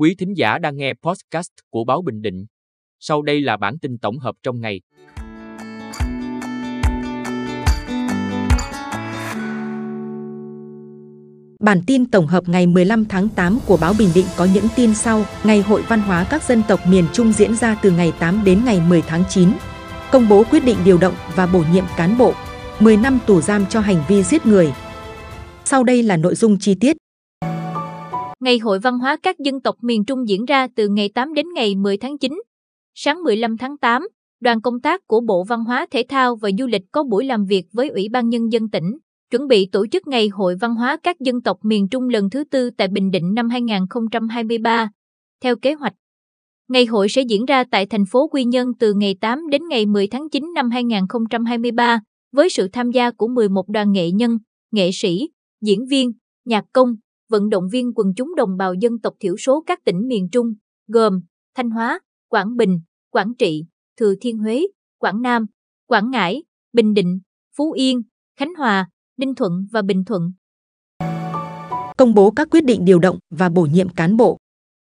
Quý thính giả đang nghe podcast của Báo Bình Định. Sau đây là bản tin tổng hợp trong ngày. Bản tin tổng hợp ngày 15 tháng 8 của Báo Bình Định có những tin sau. Ngày Hội Văn hóa các dân tộc miền Trung diễn ra từ ngày 8 đến ngày 10 tháng 9. Công bố quyết định điều động và bổ nhiệm cán bộ. 10 năm tù giam cho hành vi giết người. Sau đây là nội dung chi tiết. Ngày Hội Văn hóa các dân tộc miền Trung diễn ra từ ngày 8 đến ngày 10 tháng 9. Sáng 15 tháng 8, đoàn công tác của Bộ Văn hóa Thể thao và Du lịch có buổi làm việc với Ủy ban Nhân dân tỉnh, chuẩn bị tổ chức Ngày Hội Văn hóa các dân tộc miền Trung lần thứ tư tại Bình Định năm 2023. Theo kế hoạch, Ngày hội sẽ diễn ra tại thành phố Quy Nhơn từ ngày 8 đến ngày 10 tháng 9 năm 2023, với sự tham gia của 11 đoàn nghệ nhân, nghệ sĩ, diễn viên, nhạc công, vận động viên quần chúng đồng bào dân tộc thiểu số các tỉnh miền Trung, gồm Thanh Hóa, Quảng Bình, Quảng Trị, Thừa Thiên Huế, Quảng Nam, Quảng Ngãi, Bình Định, Phú Yên, Khánh Hòa, Ninh Thuận và Bình Thuận. Công bố các quyết định điều động và bổ nhiệm cán bộ.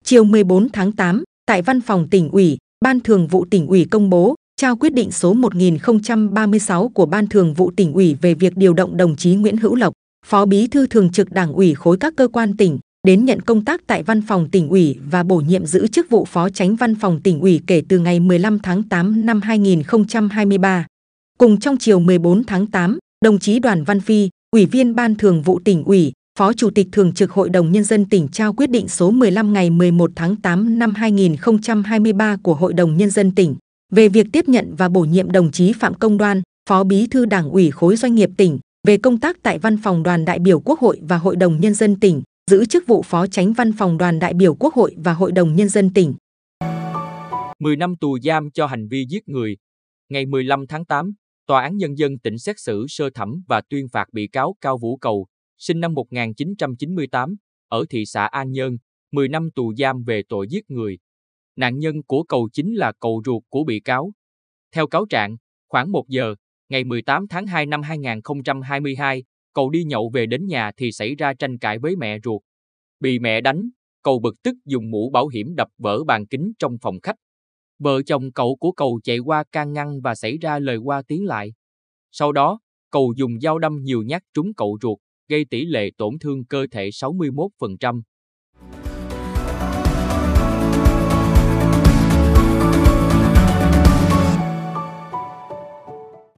Chiều 14 tháng 8, tại Văn phòng tỉnh ủy, Ban Thường vụ tỉnh ủy công bố trao quyết định số 1036 của Ban Thường vụ tỉnh ủy về việc điều động đồng chí Nguyễn Hữu Lộc, Phó Bí thư Thường trực Đảng ủy khối các cơ quan tỉnh, đến nhận công tác tại Văn phòng tỉnh ủy và bổ nhiệm giữ chức vụ Phó Tránh Văn phòng tỉnh ủy kể từ ngày 15 tháng 8 năm 2023. Cùng trong chiều 14 tháng 8, đồng chí Đoàn Văn Phi, Ủy viên Ban Thường vụ tỉnh ủy, Phó Chủ tịch Thường trực Hội đồng Nhân dân tỉnh trao quyết định số 15 ngày 11 tháng 8 năm 2023 của Hội đồng Nhân dân tỉnh về việc tiếp nhận và bổ nhiệm đồng chí Phạm Công Đoan, Phó Bí thư Đảng ủy khối doanh nghiệp tỉnh, về công tác tại Văn phòng Đoàn đại biểu Quốc hội và Hội đồng Nhân dân tỉnh, giữ chức vụ Phó Tránh Văn phòng Đoàn đại biểu Quốc hội và Hội đồng Nhân dân tỉnh. 10 năm tù giam cho hành vi giết người. Ngày 15 tháng 8, Tòa án Nhân dân tỉnh xét xử sơ thẩm và tuyên phạt bị cáo Cao Vũ Cầu, sinh năm 1998, ở thị xã An Nhơn, 10 năm tù giam về tội giết người. Nạn nhân của cầu chính là cầu ruột của bị cáo. Theo cáo trạng, khoảng 1 giờ, ngày 18 tháng 2 năm 2022, cậu đi nhậu về đến nhà thì xảy ra tranh cãi với mẹ ruột. Bị mẹ đánh, cậu bực tức dùng mũ bảo hiểm đập vỡ bàn kính trong phòng khách. Vợ chồng cậu của cậu chạy qua can ngăn và xảy ra lời qua tiếng lại. Sau đó, cậu dùng dao đâm nhiều nhát trúng cậu ruột, gây tỷ lệ tổn thương cơ thể 61%.